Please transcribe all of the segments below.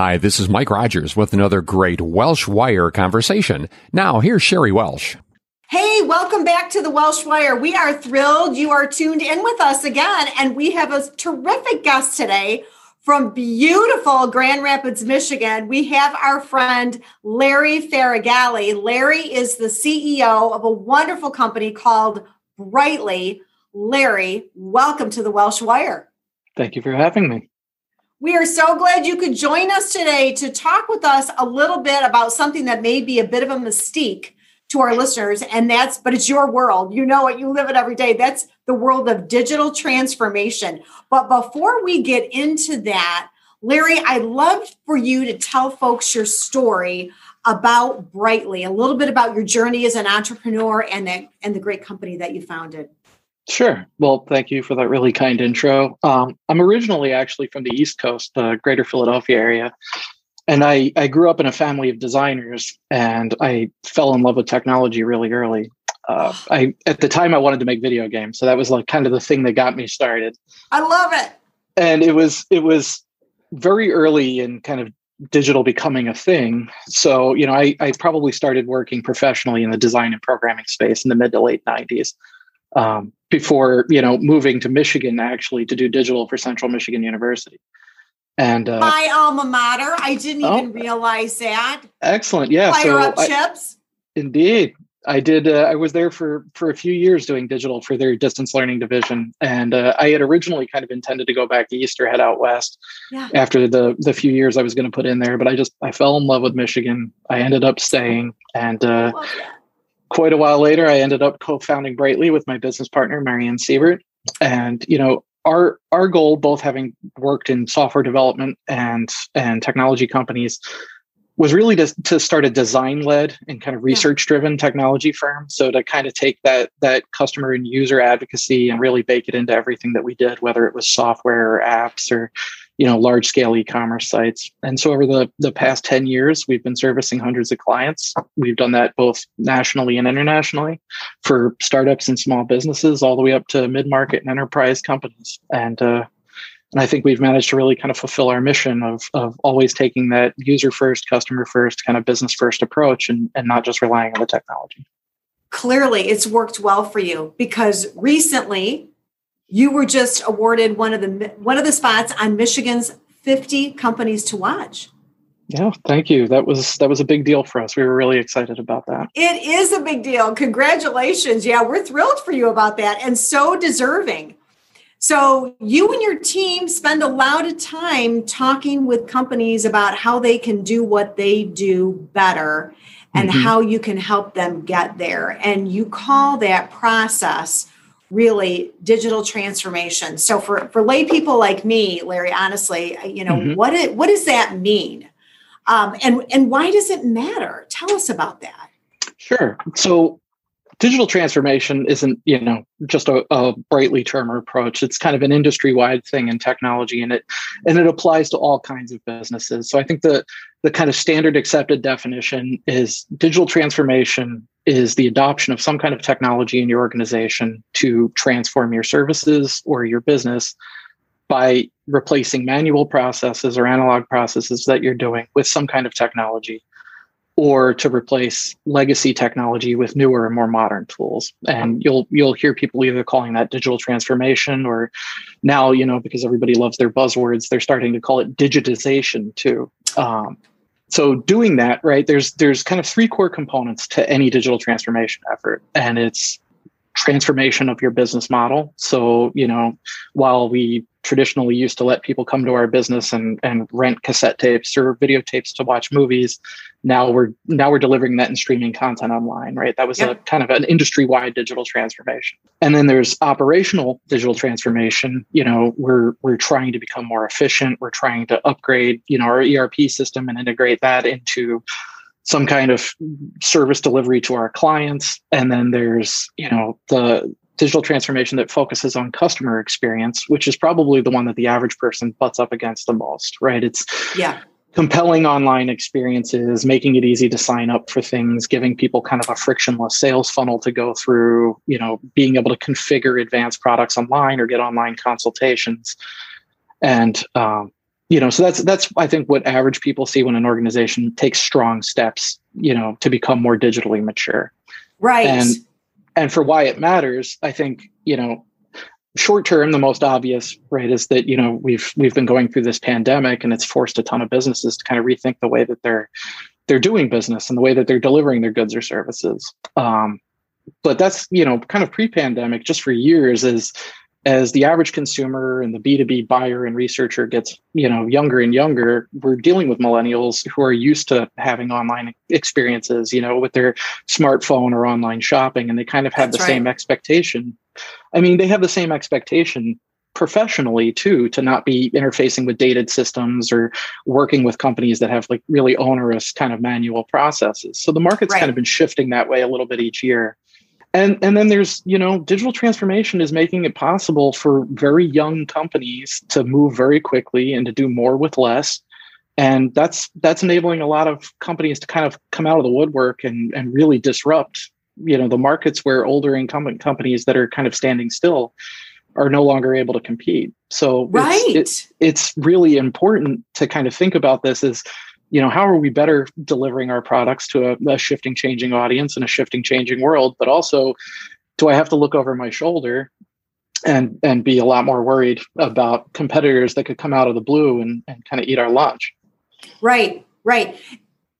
Hi, this is Mike Rogers with another great Welsh Wire conversation. Now, here's Sheri Welsh. Hey, welcome back to the Welsh Wire. We are thrilled you are tuned in with us again, and we have a terrific guest today from beautiful Grand Rapids, Michigan. We have our friend Larry Faragalli. Larry is the CEO of a wonderful company called Brightly. Larry, welcome to the Welsh Wire. Thank you for having me. We are so glad you could join us today to talk with us a little bit about something that may be a bit of a mystique to our listeners and that's but it's your world. You know it. You live it every day. That's the world of digital transformation. But before we get into that larry i'd love for you to tell folks your story about brightly a little bit about your journey as an entrepreneur and the, and the great company that you founded Sure. Well, thank you for that really kind intro. Um, I'm originally actually from the East Coast, the greater Philadelphia area and I, I grew up in a family of designers and I fell in love with technology really early. Uh, I at the time I wanted to make video games, so that was like kind of the thing that got me started. I love it. And it was it was very early in kind of digital becoming a thing. So you know, I I probably started working professionally in the design and programming space in the mid to late '90s. Um, before you know moving to Michigan actually to do digital for Central Michigan University. And uh, my alma mater. I didn't oh, even realize that. Excellent. Yeah. Fire so up I, chips. Indeed. I did. Uh, I was there for for a few years doing digital for their distance learning division, and uh, I had originally kind of intended to go back east or head out west yeah. after the the few years I was going to put in there. But I just I fell in love with Michigan. I ended up staying, and uh, quite a while later, I ended up co-founding Brightly with my business partner Marianne Siebert. And you know, our our goal, both having worked in software development and and technology companies, was really to, to start a design led and kind of research driven technology firm. So to kind of take that that customer and user advocacy and really bake it into everything that we did, whether it was software or apps or you know large scale e-commerce sites. And so over the the past 10 years we've been servicing hundreds of clients. We've done that both nationally and internationally for startups and small businesses all the way up to mid-market and enterprise companies. And uh, and I think we've managed to really kind of fulfill our mission of, of always taking that user first, customer first, kind of business first approach and, and not just relying on the technology. Clearly, it's worked well for you because recently you were just awarded one of the one of the spots on Michigan's 50 companies to watch. Yeah, thank you. That was that was a big deal for us. We were really excited about that. It is a big deal. Congratulations. Yeah, we're thrilled for you about that and so deserving. So, you and your team spend a lot of time talking with companies about how they can do what they do better and mm-hmm. how you can help them get there. And you call that process really digital transformation. So for for lay people like me, Larry, honestly, you know, mm-hmm. what it, what does that mean? Um, and and why does it matter? Tell us about that. Sure. So digital transformation isn't you know just a, a brightly term approach it's kind of an industry wide thing in technology and it and it applies to all kinds of businesses so i think the the kind of standard accepted definition is digital transformation is the adoption of some kind of technology in your organization to transform your services or your business by replacing manual processes or analog processes that you're doing with some kind of technology or to replace legacy technology with newer and more modern tools. And you'll you'll hear people either calling that digital transformation or now you know because everybody loves their buzzwords they're starting to call it digitization too. Um, so doing that right there's there's kind of three core components to any digital transformation effort and it's transformation of your business model. So you know while we traditionally used to let people come to our business and and rent cassette tapes or videotapes to watch movies. Now we're now we're delivering that in streaming content online right? That was yep. a kind of an industry wide digital transformation. And then there's operational digital transformation. You know we're we're trying to become more efficient. We're trying to upgrade you know our erp system and integrate that into some kind of service delivery to our clients. And then there's you know the digital transformation that focuses on customer experience which is probably the one that the average person butts up against the most right it's yeah compelling online experiences, making it easy to sign up for things, giving people kind of a frictionless sales funnel to go through, you know, being able to configure advanced products online or get online consultations. And um, you know, so that's that's I think what average people see when an organization takes strong steps, you know, to become more digitally mature. Right. And and for why it matters, I think, you know, short term the most obvious right is that you know we've we've been going through this pandemic and it's forced a ton of businesses to kind of rethink the way that they're they're doing business and the way that they're delivering their goods or services. Um, but that's you know kind of pre-pandemic just for years as as the average consumer and the b2b buyer and researcher gets you know younger and younger we're dealing with millennials who are used to having online experiences you know with their smartphone or online shopping and they kind of have that's the right. same expectation I mean, they have the same expectation professionally too to not be interfacing with dated systems or working with companies that have like really onerous kind of manual processes. So the market's right. kind of been shifting that way a little bit each year. And and then there's, you know, digital transformation is making it possible for very young companies to move very quickly and to do more with less. And that's that's enabling a lot of companies to kind of come out of the woodwork and, and really disrupt you know the markets where older incumbent companies that are kind of standing still are no longer able to compete so right. it's, it, it's really important to kind of think about this as you know how are we better delivering our products to a, a shifting changing audience in a shifting changing world? But also do i have to look over my shoulder and and be a lot more worried about competitors that could come out of the blue and, and kind of eat our lunch? Right right.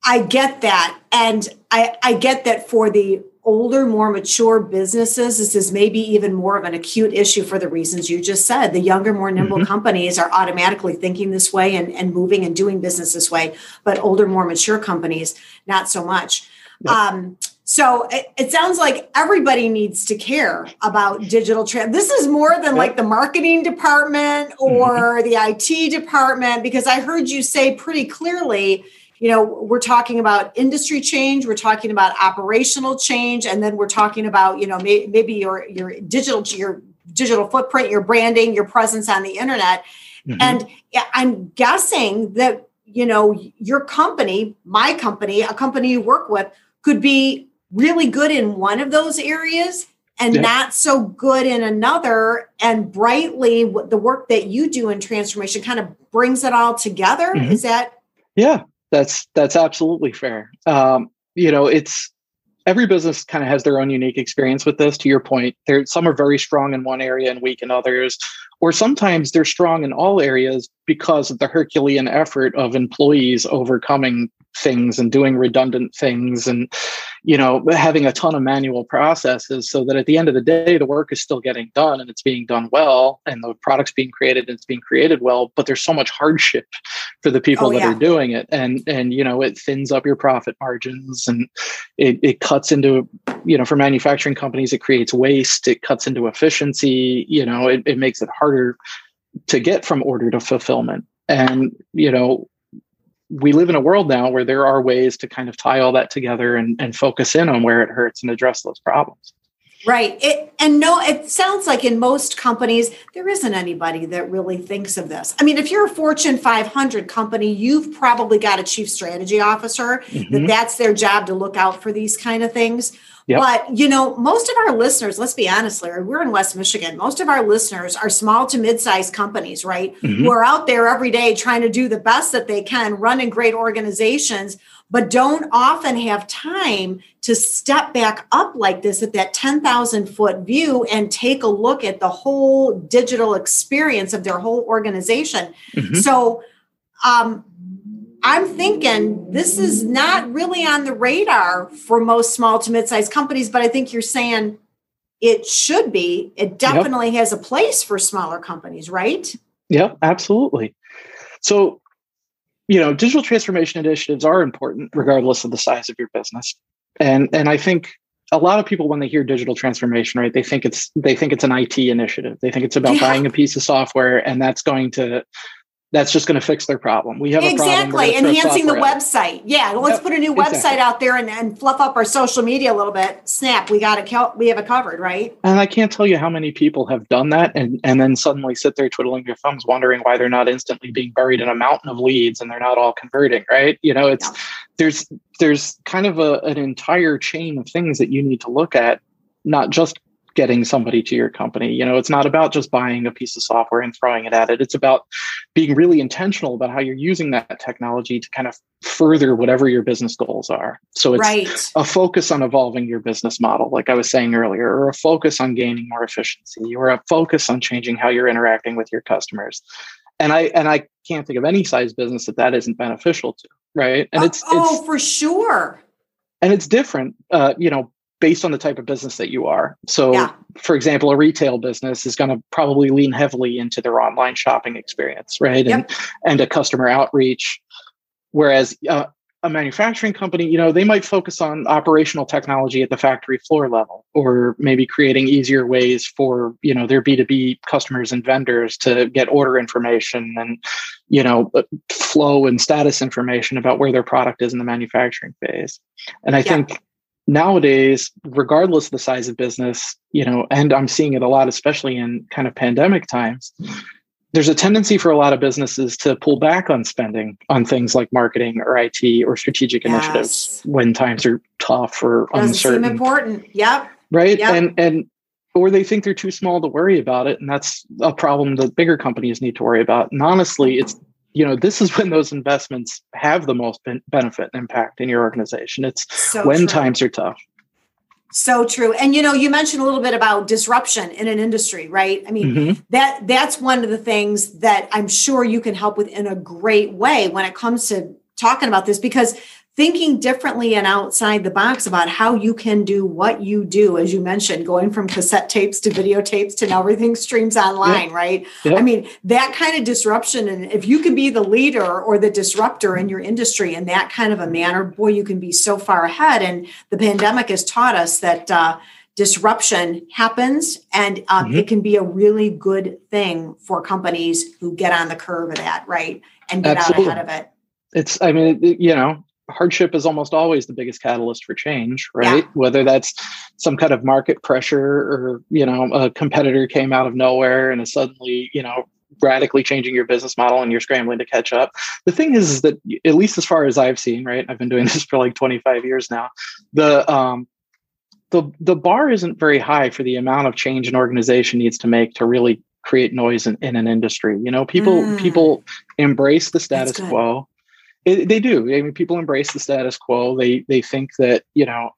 I get that. And i i get that for the older, more mature businesses, this is maybe even more of an acute issue for the reasons you just said. The younger, more nimble mm-hmm. companies are automatically thinking this way and, and moving and doing business this way, but older, more mature companies, not so much. Yep. Um, so it, it, sounds like everybody needs to care about digital trend. This is more than yep. like the marketing department or mm-hmm. the IT department, because I heard you say pretty clearly you know we're talking about industry change we're talking about operational change and then we're talking about you know may, maybe your your digital your digital footprint your branding your presence on the internet mm-hmm. and i'm guessing that you know your company my company a company you work with could be really good in one of those areas and yeah. not so good in another and brightly the work that you do in transformation kind of brings it all together mm-hmm. is that yeah that's that's absolutely fair. Um, you know, it's every business kind of has their own unique experience with this. To your point, there some are very strong in one area and weak in others, or sometimes they're strong in all areas because of the Herculean effort of employees overcoming things and doing redundant things and you know having a ton of manual processes so that at the end of the day the work is still getting done and it's being done well and the product's being created and it's being created well but there's so much hardship for the people oh, that yeah. are doing it and and you know it thins up your profit margins and it, it cuts into you know for manufacturing companies it creates waste it cuts into efficiency you know it, it makes it harder to get from order to fulfillment and you know we live in a world now where there are ways to kind of tie all that together and, and focus in on where it hurts and address those problems. Right. It, and no, it sounds like in most companies, there isn't anybody that really thinks of this. I mean, if you're a Fortune 500 company, you've probably got a chief strategy officer mm-hmm. that that's their job to look out for these kind of things. Yep. But you know, most of our listeners, let's be honest, Larry, we're in West Michigan. Most of our listeners are small to mid-sized companies, right? Mm-hmm. Who are out there every day trying to do the best that they can, running great organizations, but don't often have time to step back up like this at that 10,000 foot view and take a look at the whole digital experience of their whole organization. Mm-hmm. So um, I'm thinking this is not really on the radar for most small to mid-sized companies, but I think you're saying it should be. It definitely yep. has a place for smaller companies, right? Yeah, absolutely. So, you know, digital transformation initiatives are important regardless of the size of your business. And and I think a lot of people when they hear digital transformation, right, they think it's they think it's an IT initiative. They think it's about yeah. buying a piece of software and that's going to that's just going to fix their problem. We have exactly enhancing the website. Yeah, let's yep. put a new website exactly. out there and, and fluff up our social media a little bit. Snap, we got it. We have it covered, right? And I can't tell you how many people have done that and and then suddenly sit there twiddling their thumbs, wondering why they're not instantly being buried in a mountain of leads and they're not all converting. Right? You know, it's there's there's kind of a, an entire chain of things that you need to look at, not just getting somebody to your company. You know, it's not about just buying a piece of software and throwing it at it. It's about being really intentional about how you're using that technology to kind of further whatever your business goals are. So it's right. a focus on evolving your business model, like I was saying earlier, or a focus on gaining more efficiency, or a focus on changing how you're interacting with your customers. And I and I can't think of any size business that that isn't beneficial to, right? And it's oh, it's, for sure. And it's different, uh, you know, based on the type of business that you are. So, yeah. for example, a retail business is going to probably lean heavily into their online shopping experience, right? Yep. And and a customer outreach. Whereas uh, a manufacturing company, you know, they might focus on operational technology at the factory floor level, or maybe creating easier ways for you know their B two B customers and vendors to get order information and you know uh, flow and status information about where their product is in the manufacturing phase. And I yeah. think nowadays regardless of the size of business you know and i'm seeing it a lot especially in kind of pandemic times there's a tendency for a lot of businesses to pull back on spending on things like marketing or IT or strategic yes. initiatives when times are tough or Doesn't uncertain. Seem important. Yep. Right. Yep. And and or they think they're too small to worry about it, and that's a problem that bigger companies need to worry about. And honestly, it's you know this is when those investments have the most ben- benefit and impact in your organization it's so when true. times are tough so true and you know you mentioned a little bit about disruption in an industry right i mean mm-hmm. that that's one of the things that i'm sure you can help with in a great way when it comes to talking about this because thinking differently and outside the box about how you can do what you do, as you mentioned, going from cassette tapes to videotapes to now everything streams online, right? I mean, that kind of disruption. And if you can be the leader or the disruptor in your industry in that kind of a manner, boy, you can be so far ahead. And the pandemic has taught us that. Uh, disruption happens and um, mm-hmm. it can be a really good thing for companies who get on the curve of that right and get Absolutely. out ahead of it it's i mean you know hardship is almost always the biggest catalyst for change right? Yeah. whether that's some kind of market pressure or you know a competitor came out of nowhere and is suddenly you know radically changing your business model and you're scrambling to catch up. The thing is, is that at least as far as i've seen right i've been doing this for like 25 years now the um the the bar isn't very high for the amount of change an organization needs to make to really create noise in, in an industry. You know people mm. people embrace the status quo it, they do. I mean, people embrace the status quo. They they think that you know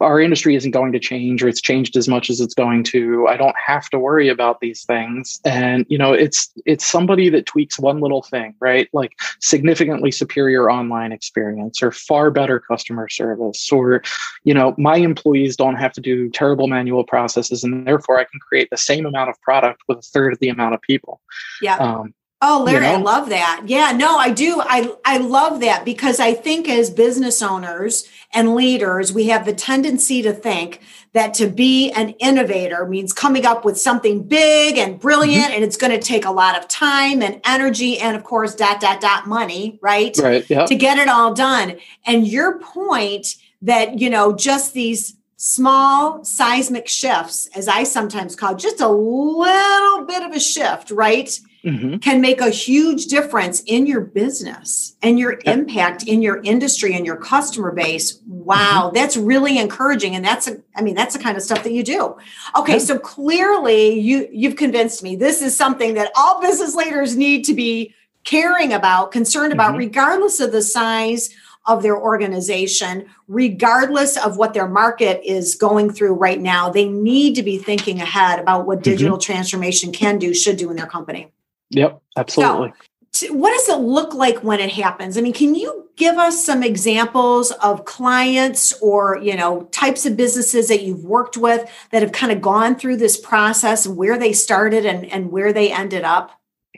our industry isn't going to change or it's changed as much as it's going to. I don't have to worry about these things. And you know it's it's somebody that tweaks one little thing right? Like significantly superior online experience or far better customer service or you know my employees don't have to do terrible manual processes and therefore i can create the same amount of product with a third of the amount of people. Yeah. Um, Oh, Larry, you know? I love that. Yeah, no, I do. I I love that because I think as business owners and leaders, we have the tendency to think that to be an innovator means coming up with something big and brilliant, mm-hmm. and it's going to take a lot of time and energy, and of course, dot dot dot money, right? Right. Yep. To get it all done. And your point that you know just these small seismic shifts, as I sometimes call, just a little bit of a shift, right? Mm-hmm. can make a huge difference in your business and your yep. impact in your industry and your customer base. Wow, mm-hmm. that's really encouraging. And that's a, I mean, that's the kind of stuff that you do. Okay, yep. so clearly you you've convinced me this is something that all business leaders need to be caring about, concerned about, mm-hmm. regardless of the size of their organization, regardless of what their market is going through right now. They need to be thinking ahead about what mm-hmm. digital mm-hmm. transformation can do, should do in their company. Yep, absolutely. So, what does it look like when it happens? I mean, can you give us some examples of clients or, you know, types of businesses that you've worked with that have kind of gone through this process and where they started and, and where they ended up?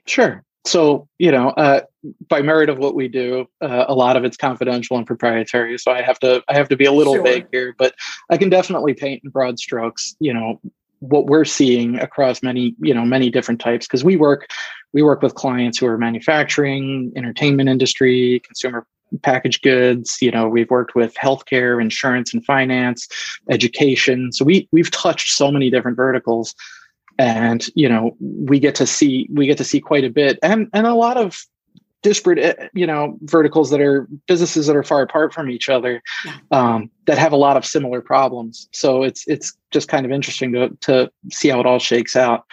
Sure. So, you know, uh, by merit of what we do, uh, a lot of it's confidential and proprietary. So I have to I have to be a little sure. vague here, but I can definitely paint in broad strokes. You know what we're seeing across many you know many different types because we work we work with clients who are manufacturing, entertainment industry, consumer packaged goods. You know, we've worked with healthcare, insurance and finance, education. So we we've touched so many different verticals and you know we get to see we get to see quite a bit and and a lot of disparate eh, you know verticals that are businesses that are far apart from each other um, that have a lot of similar problems so it's it's just kind of interesting to to see how it all shakes out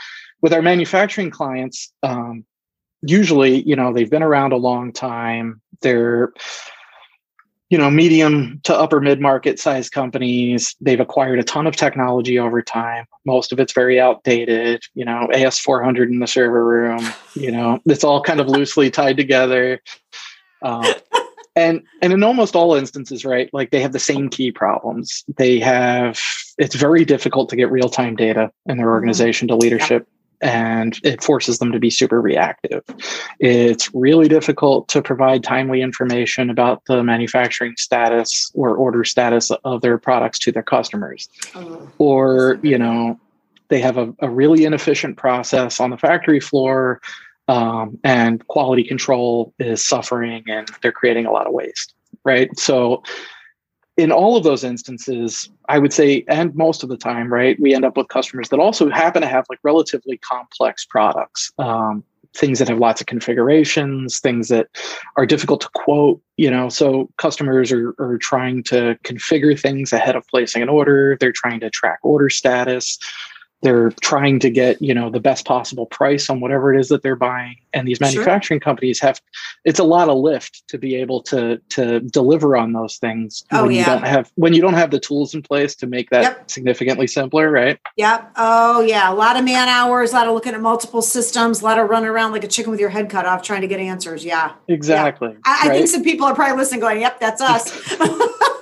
with our manufacturing clients um, usually you know they've been around a long time. They're you know medium to upper mid market size companies. They've acquired a ton of technology over time. Most of it's very outdated you know as400 in the server room you know it's all kind of loosely tied together. Um, and and in almost all instances right like they have the same key problems. They have it's very difficult to get real time data in their mm-hmm. organization to leadership and it forces them to be super reactive. It's really difficult to provide timely information about the manufacturing status or order status of their products to their customers. Oh, or, you know, they have a, a, really inefficient process on the factory floor um, and quality control is suffering and they're creating a lot of waste, right? So, in all of those instances, I would say, and most of the time, right, we end up with customers that also happen to have like relatively complex products, um, things that have lots of configurations, things that are difficult to quote, you know. So customers are, are trying to configure things ahead of placing an order, they're trying to track order status they're trying to get you know the best possible price on whatever it is that they're buying. And these manufacturing sure. companies have it's a lot of lift to be able to to deliver on those things oh, when yeah. you don't have when you don't have the tools in place to make that yep. significantly simpler right? Yep. Oh yeah. A lot of man hours a lot of looking at multiple systems a lot of running around like a chicken with your head cut off trying to get answers. Yeah. Exactly. Yeah. I, I think some people are probably listening going yep that's us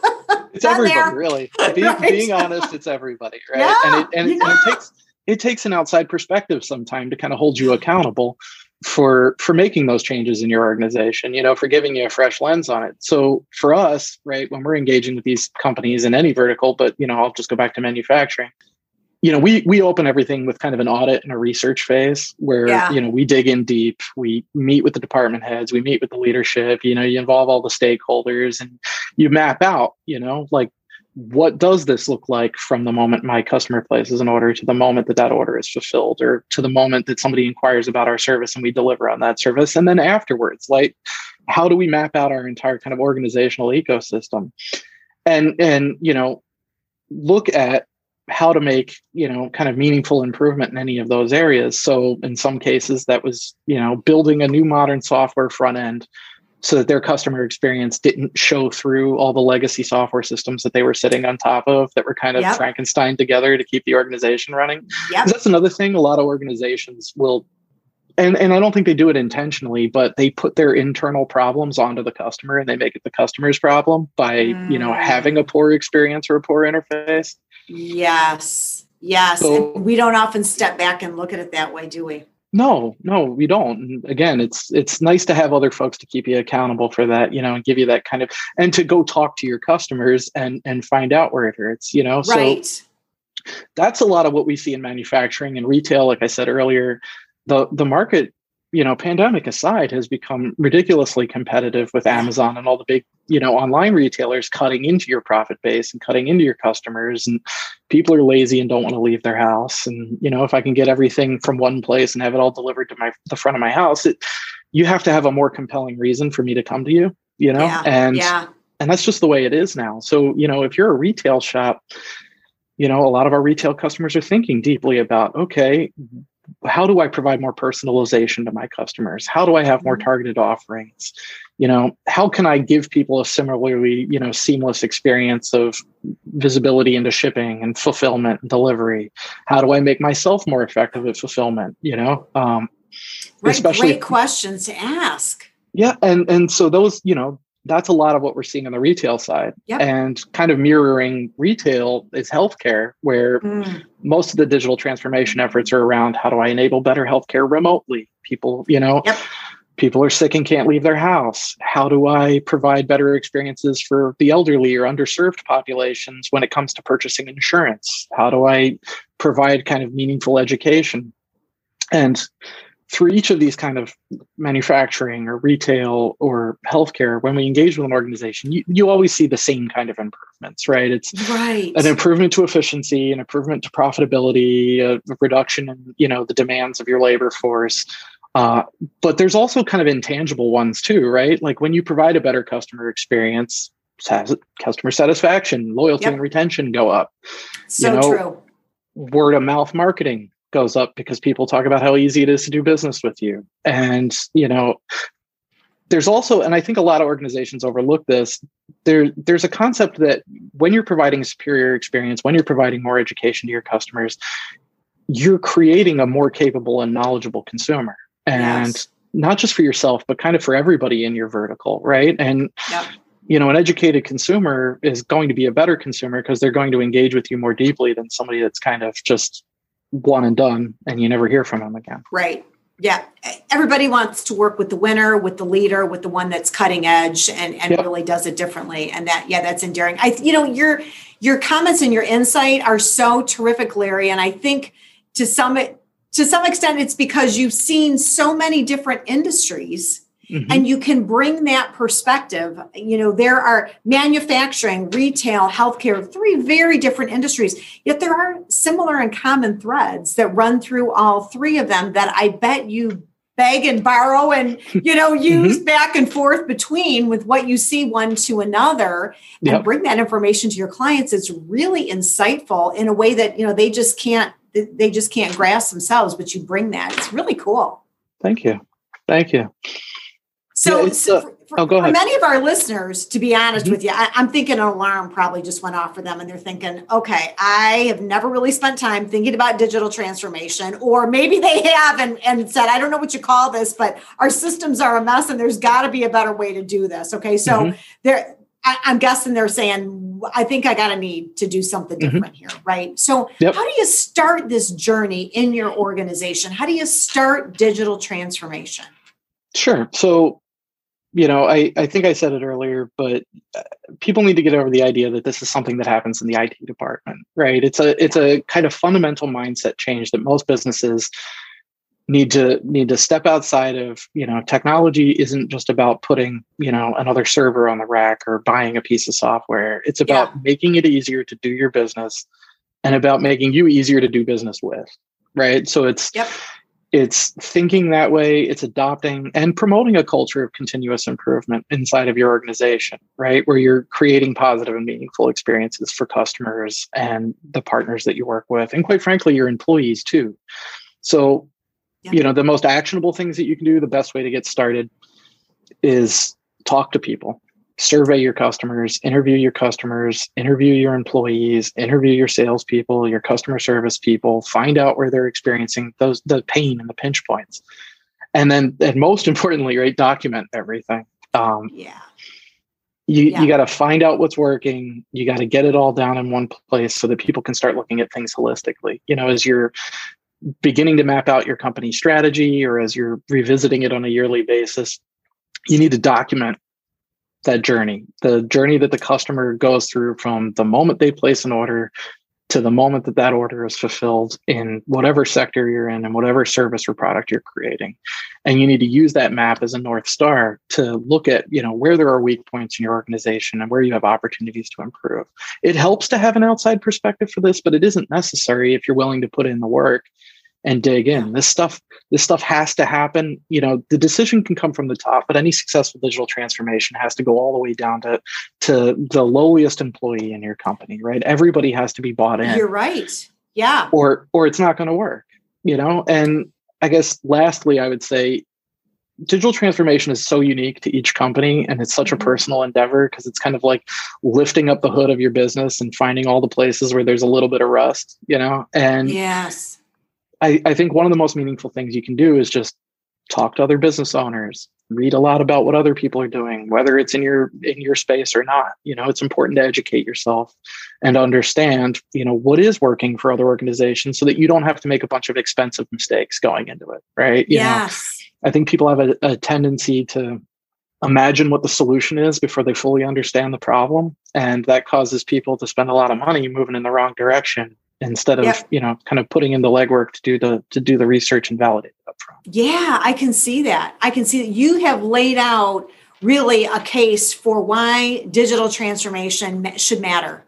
it's everybody there. really being, right. being honest it's everybody right yeah, and, it, and, and it takes it takes an outside perspective sometime to kind of hold you accountable for for making those changes in your organization you know for giving you a fresh lens on it so for us right when we're engaging with these companies in any vertical but you know i'll just go back to manufacturing you know we we open everything with kind of an audit and a research phase where yeah. you know we dig in deep we meet with the department heads we meet with the leadership you know you involve all the stakeholders and you map out you know like what does this look like from the moment my customer places an order to the moment that that order is fulfilled or to the moment that somebody inquires about our service and we deliver on that service and then afterwards like how do we map out our entire kind of organizational ecosystem and and you know look at how to make you know kind of meaningful improvement in any of those areas so in some cases that was you know building a new modern software front end so that their customer experience didn't show through all the legacy software systems that they were sitting on top of that were kind of yep. Frankenstein together to keep the organization running. Yeah, that's another thing. A lot of organizations will, and and I don't think they do it intentionally, but they put their internal problems onto the customer and they make it the customer's problem by mm. you know having a poor experience or a poor interface. Yes, yes, so, and we don't often step back and look at it that way, do we? No, no, we don't. And again, it's it's nice to have other folks to keep you accountable for that, you know, and give you that kind of and to go talk to your customers and and find out where it hurts, you know. Right. So that's a lot of what we see in manufacturing and retail. Like I said earlier, the the market you know, pandemic aside, has become ridiculously competitive with Amazon and all the big, you know, online retailers cutting into your profit base and cutting into your customers. And people are lazy and don't want to leave their house. And, you know, if I can get everything from one place and have it all delivered to my the front of my house, it you have to have a more compelling reason for me to come to you, you know? Yeah, and yeah. and that's just the way it is now. So, you know, if you're a retail shop, you know, a lot of our retail customers are thinking deeply about, okay, how do I provide more personalization to my customers? How do I have more mm-hmm. targeted offerings? You know, how can I give people a similarly, you know, seamless experience of visibility into shipping and fulfillment and delivery? How do I make myself more effective at fulfillment? You know, um, right, especially great questions to ask. Yeah, and and so those, you know, that's a lot of what we're seeing on the retail side. Yep. And kind of mirroring retail is healthcare, where mm. most of the digital transformation efforts are around how do I enable better healthcare remotely? People, you know, yep. people are sick and can't leave their house. How do I provide better experiences for the elderly or underserved populations when it comes to purchasing insurance? How do I provide kind of meaningful education? And through each of these kind of manufacturing or retail or healthcare, when we engage with an organization, you, you always see the same kind of improvements, right? It's right. an improvement to efficiency, an improvement to profitability, a reduction in you know the demands of your labor force. Uh, but there's also kind of intangible ones too, right? Like when you provide a better customer experience, customer satisfaction, loyalty, yep. and retention go up. So you know, true. Word of mouth marketing goes up because people talk about how easy it is to do business with you. And, you know, there's also, and I think a lot of organizations overlook this, there, there's a concept that when you're providing a superior experience, when you're providing more education to your customers, you're creating a more capable and knowledgeable consumer. And yes. not just for yourself, but kind of for everybody in your vertical, right? And yep you know an educated consumer is going to be a better consumer because they're going to engage with you more deeply than somebody that's kind of just one and done and you never hear from them again. Right. Yeah. Everybody wants to work with the winner, with the leader, with the one that's cutting edge and, and yep. really does it differently. And that, yeah, that's endearing. I, you know, your, your comments and your insight are so terrific, Larry. And I think to some, to some extent, it's because you've seen so many different industries Mm-hmm. And you can bring that perspective. You know, there are manufacturing, retail, healthcare, three very different industries, yet there are similar and common threads that run through all three of them that I bet you beg and borrow and you know use mm-hmm. back and forth between with what you see one to another and yep. bring that information to your clients it's really insightful in a way that you know they just can't they just can't grasp themselves but you bring that it's really cool thank you thank you so, yeah, so uh, for, oh, for many of our listeners, to be honest mm-hmm. with you, I, am thinking an alarm probably just went off for them and they're thinking, okay, I have never really spent time thinking about digital transformation, or maybe they have and, and said, I don't know what you call this, but our systems are a mess and there's got to be a better way to do this. Okay. So mm-hmm. there, I, am guessing they're saying, I think I got to need to do something mm-hmm. different mm-hmm. here, right? So, yep. how do you start this journey in your organization? How do you start digital transformation? Sure. So, you know, I, I think I said it earlier, but uh, people need to get over the idea that this is something that happens in the IT department, right? It's a it's a kind of fundamental mindset change that most businesses need to need to step outside of. You know, technology isn't just about putting you know another server on the rack or buying a piece of software. It's about yeah. making it easier to do your business and about making you easier to do business with, right? So it's yep it's thinking that way it's adopting and promoting a culture of continuous improvement inside of your organization right? Where you're creating positive and meaningful experiences for customers and the partners that you work with and quite frankly your employees too. So yeah. you know the most actionable things that you can do the best way to get started is talk to people survey your customers, interview your customers, interview your employees, interview your salespeople, your customer service people, find out where they're experiencing those the pain and the pinch points. And then and most importantly, right, document everything. Um, yeah. You, yeah. you got to find out what's working. You got to get it all down in one place so that people can start looking at things holistically. You know, as you're beginning to map out your company strategy or as you're revisiting it on a yearly basis, you need to document that journey, the journey that the customer goes through from the moment they place an order to the moment that that order is fulfilled in whatever sector you're in and whatever service or product you're creating. And you need to use that map as a north star to look at you know where there are weak points in your organization and where you have opportunities to improve. It helps to have an outside perspective for this but it isn't necessary if you're willing to put in the work and dig in. This stuff, this stuff has to happen. You know, the decision can come from the top, but any successful digital transformation has to go all the way down to to the lowest employee in your company, right? Everybody has to be bought in. You're right. Yeah. Or or it's not going to work, you know? And I guess lastly, I would say digital transformation is so unique to each company and it's such a mm-hmm. personal endeavor because it's kind of like lifting up the hood of your business and finding all the places where there's a little bit of rust, you know? And yes I, I think one of the most meaningful things you can do is just talk to other business owners read a lot about what other people are doing whether it's in your in your space or not. You know it's important to educate yourself and understand you know what is working for other organizations so that you don't have to make a bunch of expensive mistakes going into it right? You yes. Know, i think people have a, a tendency to imagine what the solution is before they fully understand the problem and that causes people to spend a lot of money moving in the wrong direction instead of yep. you know kind of putting in the legwork to do the to do the research and validate it up front yeah i can see that. I can see that. You have laid out really a case for why digital transformation should matter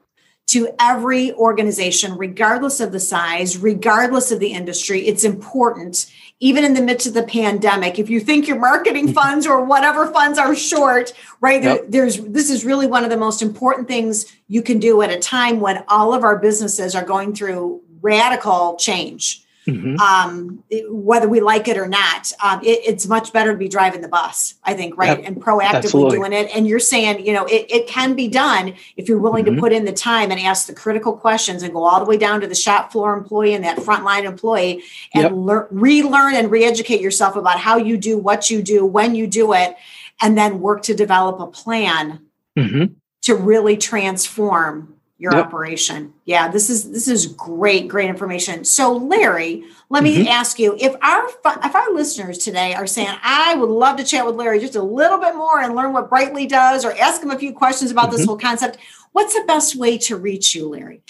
to every organization regardless of the size regardless of the industry. It's important even in the midst of the pandemic if you think your marketing mm-hmm. funds or whatever funds are short right yep. there, there's this is really one of the most important things you can do at a time when all of our businesses are going through radical change Mm-hmm. Um, whether we like it or not, um, it, it's much better to be driving the bus, I think, right? Yep. And proactively Absolutely. doing it. And you're saying, you know, it, it can be done if you're willing mm-hmm. to put in the time and ask the critical questions and go all the way down to the shop floor employee and that frontline employee and yep. learn, relearn and re-educate yourself about how you do what you do, when you do it, and then work to develop a plan mm-hmm. to really transform your yep. operation. Yeah, this is this is great, great information. So, Larry, let me mm-hmm. ask you if our if our listeners today are saying, "I would love to chat with Larry just a little bit more and learn what Brightly does, or ask him a few questions about mm-hmm. this whole concept," what's the best way to reach you, Larry?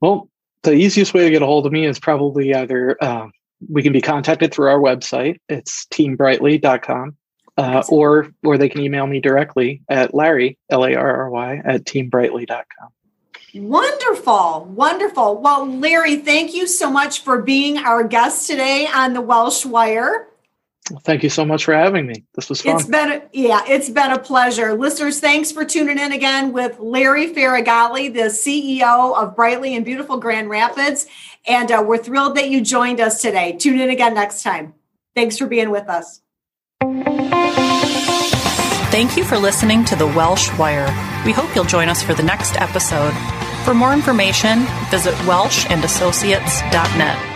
Well, the easiest way to get a hold of me is probably either uh, we can be contacted through our website. It's teambrightly.com. Uh, or or they can email me directly at Larry L A R R Y at teambrightly.com. Wonderful, wonderful. Well, Larry, thank you so much for being our guest today on the Welsh Wire. Well, thank you so much for having me. This was fun. It's been a, yeah, it's been a pleasure. Listeners, thanks for tuning in again with Larry Faragalli, the CEO of Brightly in beautiful Grand Rapids, and uh, we're thrilled that you joined us today. Tune in again next time. Thanks for being with us. Thank you for listening to the Welsh Wire. We hope you'll join us for the next episode. For more information, visit welshandassociates.net.